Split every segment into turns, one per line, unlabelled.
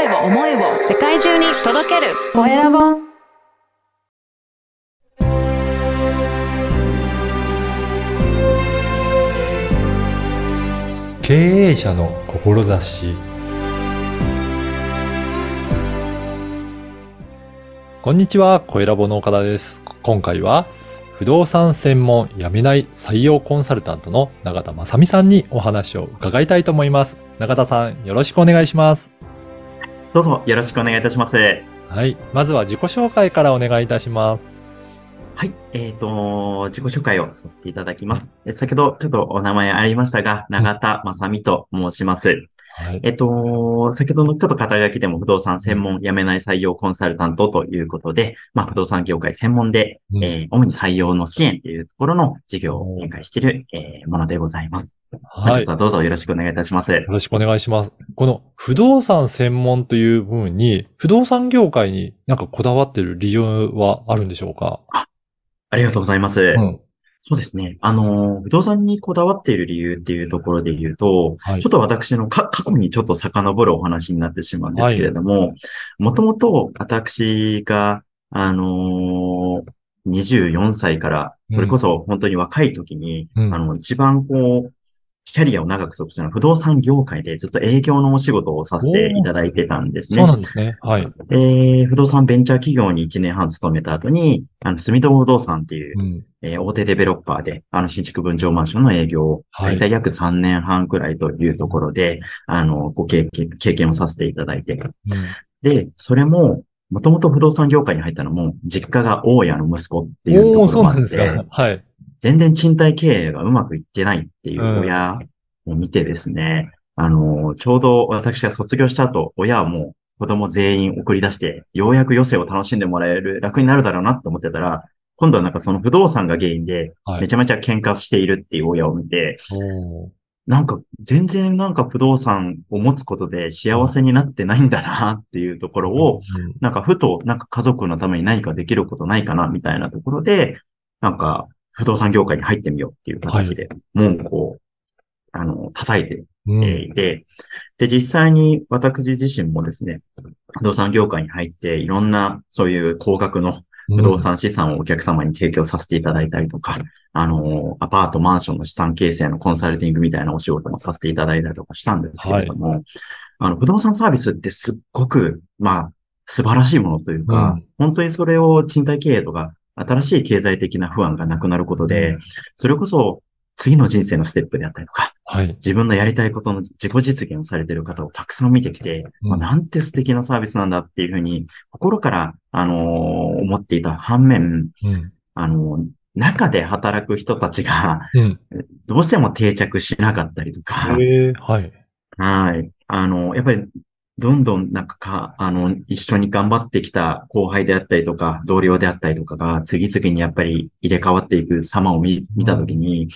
声を、思いを世界中に届けるコエラボ。
経営者の志こんにちは、コエラボの岡田です。今回は、不動産専門やめない採用コンサルタントの永田正美さんにお話を伺いたいと思います。永田さん、よろしくお願いします。
どうぞよろしくお願いいたします。
はい。まずは自己紹介からお願いいたします。
はい。えっ、と、自己紹介をさせていただきます。え先ほどちょっとお名前ありましたが、永田正美と申します。
はい。
えっ、と、先ほどのちょっと肩書きでも不動産専門やめない採用コンサルタントということで、まあ不動産業界専門で、
うん
えー主に採用の支援というところの事業を展開している、えーものでございます。本
はい。
どうぞよろしくお願いいたします。
よろしくお願いします。この不動産専門という部分に、不動産業界になんかこだわっている理由はあるんでしょうか？
ありがとうございます。
うん。
そうですね。あの、不動産にこだわっている理由っていうところで言うと、
はい
ちょっと私のか過去にちょっと遡るお話になってしまうんですけれども、もともと私が、あのー24歳から、それこそ本当に若い時に、
うん
あの、一番こう、キャリアを長く過ごしたのは不動産業界でずっと営業のお仕事をさせていただいてたんですね
そう。なんですね。はい。
で、不動産ベンチャー企業に1年半勤めた後に、あの、住友不動産っていう、
うん。
えー大手デベロッパーで、あの、新築分譲マンションの営業を、
はい
大体約3年半くらいというところで、あの、ご経験、経験をさせていただいて。
うん
で、それも、もともと不動産業界に入ったのも、実家が大家の息子っていうところもあっ
なんですか
て、。
はい。
全然賃貸経営がうまくいってないっていう親を見てですね、あの、ちょうど私が卒業した後、親はもう子供全員送り出して、ようやく余生を楽しんでもらえる、楽になるだろうなと思ってたら、今度はなんかその不動産が原因で、
はい。
めちゃめちゃ喧嘩しているっていう親を見て、
おー。
なんか全然なんか不動産を持つことで幸せになってないんだなっていうところを、
うん。
なんかふとなんか家族のために何かできることないかなみたいなところで、なんか不動産業界に入ってみようっていう形で、門戸を、あの、叩いていて、で、実際に私自身もですね、不動産業界に入っていろんなそういう高額の不動産資産をお客様に提供させていただいたりとか、あの、アパート、マンションの資産形成のコンサルティングみたいなお仕事もさせていただいたりとかしたんですけれども、あの、不動産サービスってすっごく、まあ、素晴らしいものというか、
うん。
本当にそれを賃貸経営とか、新しい経済的な不安がなくなることで、それこそ次の人生のステップであったりとか、
はい。
自分のやりたいことの自己実現をされている方をたくさん見てきて、
うん
まあ、なんて素敵なサービスなんだっていうふうに、心から、あのー思っていた反面、
うん。
あのー中で働く人たちが、
うん。
どうしても定着しなかったりとか、
はい。
はい。あの、やっぱり、どんどんなんかか、あの、一緒に頑張ってきた後輩であったりとか、同僚であったりとかが、次々にやっぱり入れ替わっていく様を見見たときに、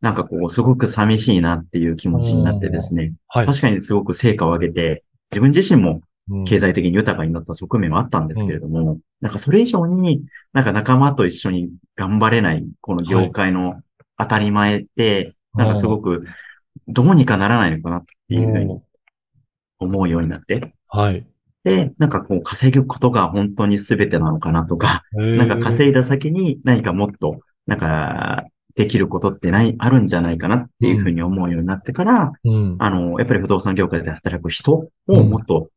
なんかこう、すごく寂しいなっていう気持ちになってですね、
はい。
確かにすごく成果を上げて、自分自身も
うん。
経済的に豊かになった側面はあったんですけれども、なんかそれ以上に、なんか仲間と一緒に頑張れない、この業界の当たり前って、なんかすごく、どうにかならないのかなっていうふうに思うようになって、
はい。
で、なんかこう稼ぐことが本当に全てなのかなとか、な
なん
か稼いだ先に何かもっと、なんか、できることってない、あるんじゃないかなっていうふうに思うようになってから、
うん。
あの、やっぱり不動産業界で働く人をもっと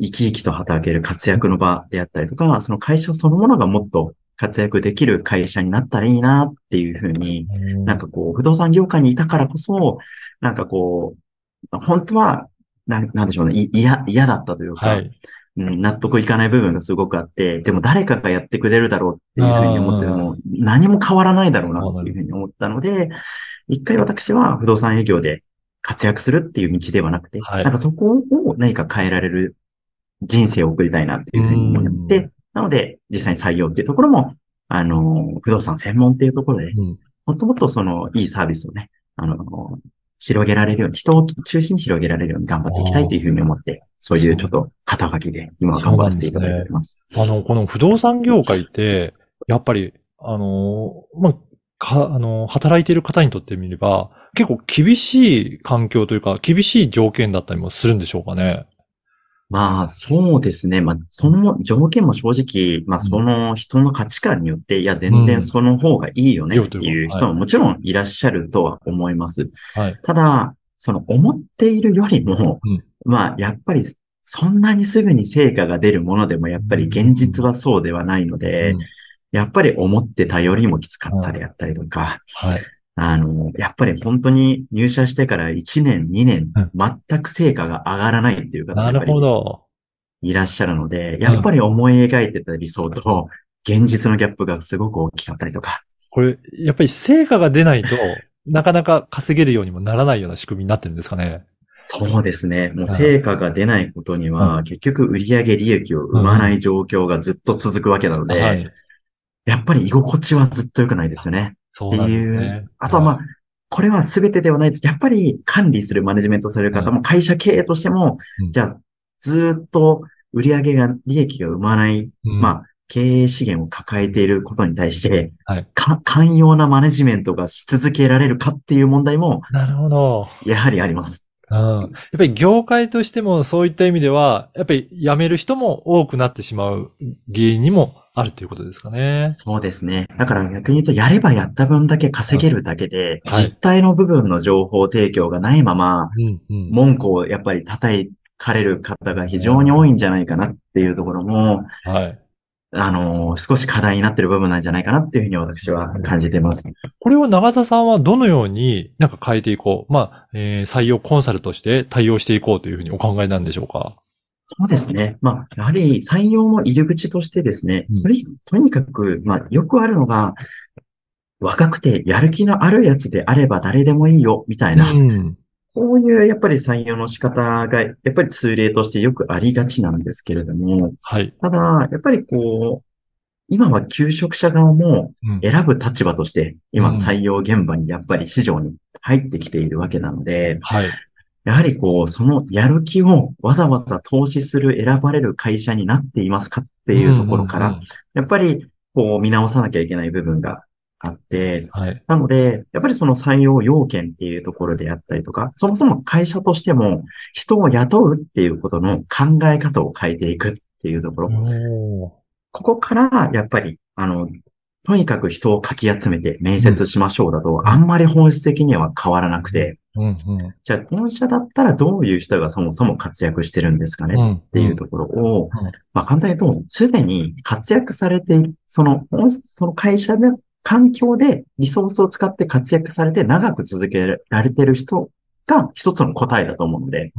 生き生きと働ける活躍の場であったりとか、その会社そのものがもっと活躍できる会社になったらいいなっていうふうに、なんかこう、不動産業界にいたからこそ、なんかこう、本当は、なんなんでしょうね、い嫌、嫌だったというか、
はい。
うん、納得いかない部分がすごくあって、でも誰かがやってくれるだろうっていうふうに思っても、何も変わらないだろうなっていうふうに思ったので、一回私は不動産営業で活躍するっていう道ではなくて、
はい。
なんかそこを何か変えられる人生を送りたいなっていうふうに思っ
う
て、なので実際に採用っていうところも、あの、不動産専門っていうところで、
うん。
もっともっとそのいいサービスをね、あの、広げられるように、人を中心に広げられるように頑張っていきたいというふうに思って、そういうちょっと肩書きで今は頑張らせていただいております。
あの、この不動産業界って、やっぱり、あの、まあ、か、あの、働いている方にとってみれば、結構厳しい環境というか、厳しい条件だったりもするんでしょうかね？
まあ、そうですね。まあ、その条件も正直、まあ、その人の価値観によって、いや、全然その方がいいよねっていう人ももちろんいらっしゃるとは思います。
はい。
ただ、その思っているよりも、
うん。
まあ、やっぱり、そんなにすぐに成果が出るものでも、やっぱり現実はそうではないので、
うん。
やっぱり思ってたよりもきつかったであったりとか、
はい。
あの、やっぱり本当に入社してから1年、2年
うん、
全く成果が上がらないっていう方が。いらっしゃるので、やっぱり思い描いてた理想と、現実のギャップがすごく大きかったりとか、
これ、やっぱり成果が出ないと、なかなか稼げるようにもならないような仕組みになってるんですかね。
そうですね。もう成果が出ないことには、結局売上利益を生まない状況がずっと続くわけなので、
はい。
やっぱり居心地はずっと良くないですよね。って
そうなんです
いう
ね。。
あとはまあ、これは全てではないです。やっぱり管理するマネジメントされる方も会社経営としても、
うん
じゃあずーっと売上が、利益が生まない、
うん
まあ、経営資源を抱えていることに対して、
はい
か寛容なマネジメントがし続けられるかっていう問題も、
なるほど。
やはりあります。
うん。やっぱり業界としてもそういった意味では、やっぱり辞める人も多くなってしまう原因にもあるということですかね。
そうですね。だから逆に言うと、やればやった分だけ稼げるだけで、
はい
実態の部分の情報提供がないまま、
うん、うん。
文句をやっぱり叩かれる方が非常に多いんじゃないかなっていうところも、
はい。
あのー少し課題になってる部分なんじゃないかなっていうふうに私は感じてます。
これを長田さんはどのようになんか変えていこう。まあ、えー採用コンサルとして対応していこうというふうにお考えなんでしょうか？
そうですね。まあ、やはり採用の入り口としてですね、
うん
とにとにかく、まあ、よくあるのが、若くてやる気のあるやつであれば誰でもいいよ、みたいな、
うん。
こういうやっぱり採用の仕方が、やっぱり通例としてよくありがちなんですけれども、
はい。
ただ、やっぱりこう、今は求職者側も
うん
選ぶ立場として、今
うん
採用現場にやっぱり市場に入ってきているわけなので、
はい。
やはりこう、そのやる気をわざわざ投資する選ばれる会社になっていますかっていうところから、やっぱりこう見直さなきゃいけない部分があって、
はい。
なので、やっぱりその採用要件っていうところであったりとか、そもそも会社としても人を雇うっていうことの考え方を変えていくっていうところ、ここからやっぱり、あの、とにかく人をかき集めて面接しましょうだと、あんまり本質的には変わらなくて、
うんうん。
じゃあ本社だったらどういう人がそもそも活躍してるんですかね
うん
っていうところを
うん、
まあ簡単に言うと、すでに活躍されている、その、その会社の環境でリソースを使って活躍されて長く続けられてる人が一つの答えだと思うので。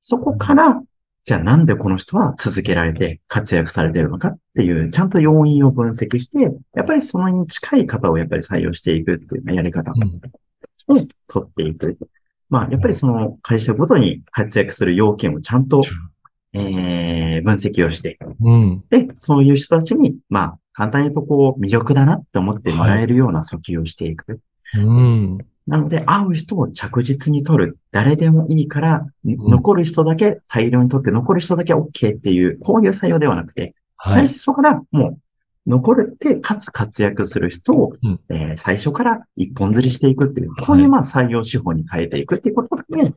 そこから、じゃあなんでこの人は続けられて活躍されてるのかっていう、ちゃんと要因を分析して、やっぱりそのに近い方をやっぱり採用していくっていうやり方
うん
を取っていく。まあ、やっぱりその会社ごとに活躍する要件をちゃんと、えー、分析をして、
うん。
で、そういう人たちに、まあ、簡単に言うとこう、魅力だなって思ってもらえるような訴求をしていく。
うん。
なので、会う人を着実に取る。誰でもいいから、
ん
残る人だけ大量に取って、残る人だけ OK っていう、こういう採用ではなくて、
はい。
最初からもう、残るって、かつ活躍する人を、
うん
えー最初から一本釣りしていくっていう、
はい
こういうまあ採用手法に変えていくっていうことで、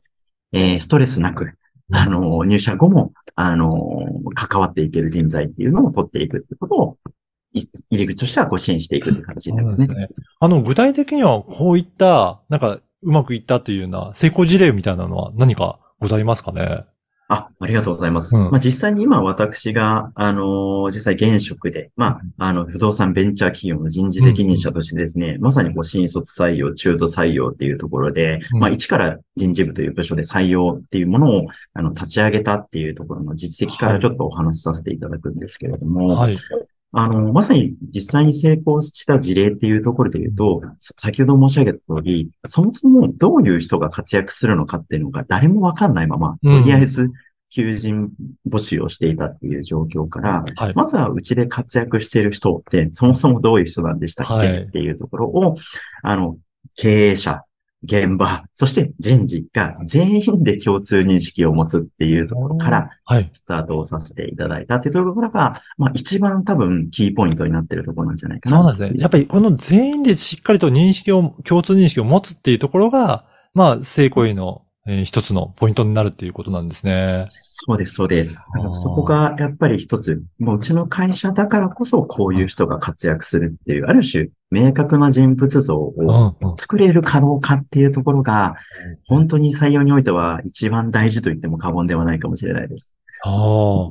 えーストレスなく、あの、入社後も、あの、関わっていける人材っていうのを取っていくってことを、い入り口としてはご支援していくっていう形になりますね。
そうですね。あの、具体的にはこういった、なんか、うまくいったというような成功事例みたいなのは何かございますかね？
あ、ありがとうございます。
うん
まあ実際に今私が、あのー実際現職で、まあ、あの、不動産ベンチャー企業の人事責任者としてですね、まさにこう新卒採用、中途採用っていうところで、
うん
まあ一から人事部という部署で採用っていうものを、あの、立ち上げたっていうところの実績からちょっとお話しさせていただくんですけれども、
はい。
あの、まさに実際に成功した事例っていうところで言うと、さ先ほど申し上げた通り、そもそもどういう人が活躍するのかっていうのが誰もわかんないまま、
うん
とりあえず求人募集をしていたっていう状況から、
はい。
まずはうちで活躍している人って、そもそもどういう人なんでしたっけ、
はい
っていうところを、あの、経営者、現場、そして人事が全員で共通認識を持つっていうところから、
はい。
スタートをさせていただいたっていうところが、まあ一番多分キーポイントになってるところなんじゃないかな。
そうなんですね。やっぱりこの全員でしっかりと認識を、共通認識を持つっていうところが、まあ、成功への、えー一つのポイントになるっていうことなんですね。
そうです、そうです。そこがやっぱり一つ、もううちの会社だからこそこういう人が活躍するっていう、ある種明確な人物像
うん
を
うん
作れるかどうかっていうところが、本当に採用においては一番大事と言っても過言ではないかもしれないです。
ああ、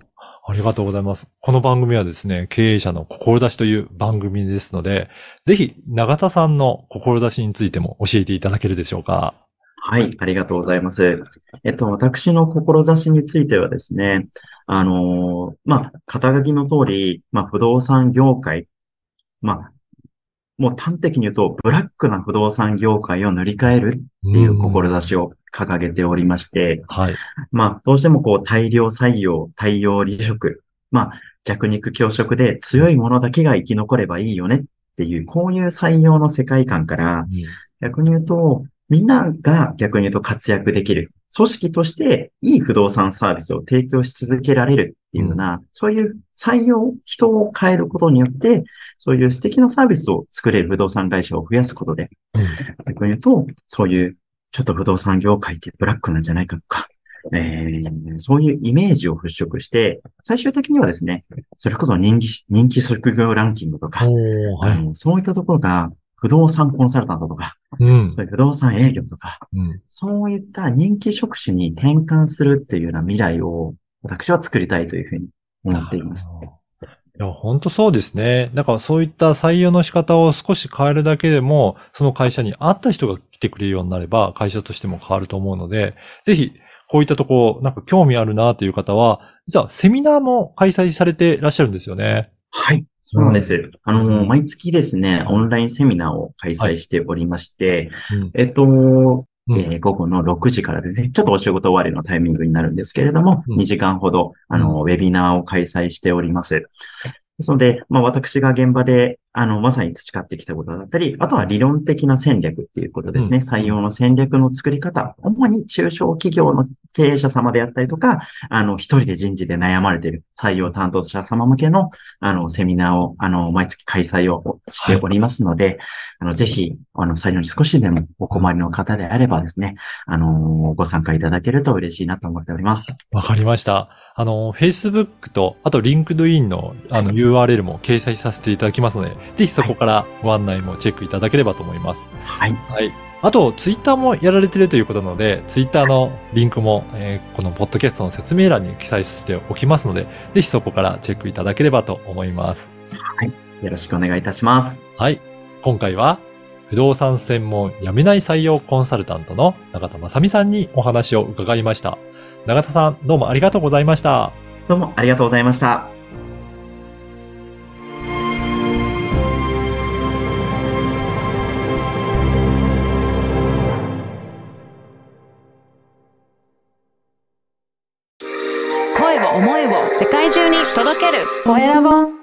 ありがとうございます。この番組はですね、経営者の志という番組ですので、ぜひ、永田さんの志についても教えていただけるでしょうか。
はい、ありがとうございます。えっと、私の志についてはですね、あのーまあ、肩書きの通り、まあ、不動産業界、まあ、もう端的に言うと、ブラックな不動産業界を塗り替えるっていう志を掲げておりまして、
はい。
まあ、どうしてもこう、大量採用、大量離職、まあ、弱肉強食で強いものだけが生き残ればいいよねっていう、こういう採用の世界観から、逆に言うと、みんなが逆に言うと活躍できる。組織としていい不動産サービスを提供し続けられるっていうような、そういう採用、人を変えることによって、そういう素敵なサービスを作れる不動産会社を増やすことで、
うん
逆に言うと、そういうちょっと不動産業界ってブラックなんじゃないかとか、えーそういうイメージを払拭して、最終的にはですね、それこそ人気、人気職業ランキングとか、
はい。
そういったところが、不動産コンサルタントとか、
うん。
そういう不動産営業とか、
うん
そういった人気職種に転換するっていうような未来を私は作りたいというふうに思っています。
いや、本当そうですね。だからそういった採用の仕方を少し変えるだけでも、その会社に合った人が来てくれるようになれば、会社としても変わると思うので、ぜひ、こういったところ、なんか興味あるなという方は、実はセミナーも開催されていらっしゃるんですよね。
はい。そうなんです。あの、毎月ですね、オンラインセミナーを開催しておりまして、
うん。
えっと、
うん。
えー午後の6時からですね、ちょっとお仕事終わりのタイミングになるんですけれども、
うん。
2時間ほど、あの、ウェビナーを開催しております。ですので、まあ私が現場で、あの、まさに培ってきたことだったり、あとは理論的な戦略っていうことですね。
うん
採用の戦略の作り方、主に中小企業の経営者様であったりとか、あの、一人で人事で悩まれている採用担当者様向けの、あの、セミナーを、あの、毎月開催をしておりますので、あの、ぜひ、あの、採用に少しでもお困りの方であればですね、あの、ご参加いただけると嬉しいなと思っております。
わかりました。あの、Facebook と、あと LinkedIn のあの URL も掲載させていただきますので、ぜひそこからご案内もチェックいただければと思います。
はい。
はい。あと、ツイッターもやられてるということなので、ツイッターのリンクも、えーこのポッドキャストの説明欄に記載しておきますので、ぜひそこからチェックいただければと思います。
よろしくお願いいたします。
はい。今回は、不動産専門やめない採用コンサルタントの永田正美さんにお話を伺いました。永田さん、どうもありがとうございました。
どうもありがとうございました。
声を思いを世界中に届けるコエラボ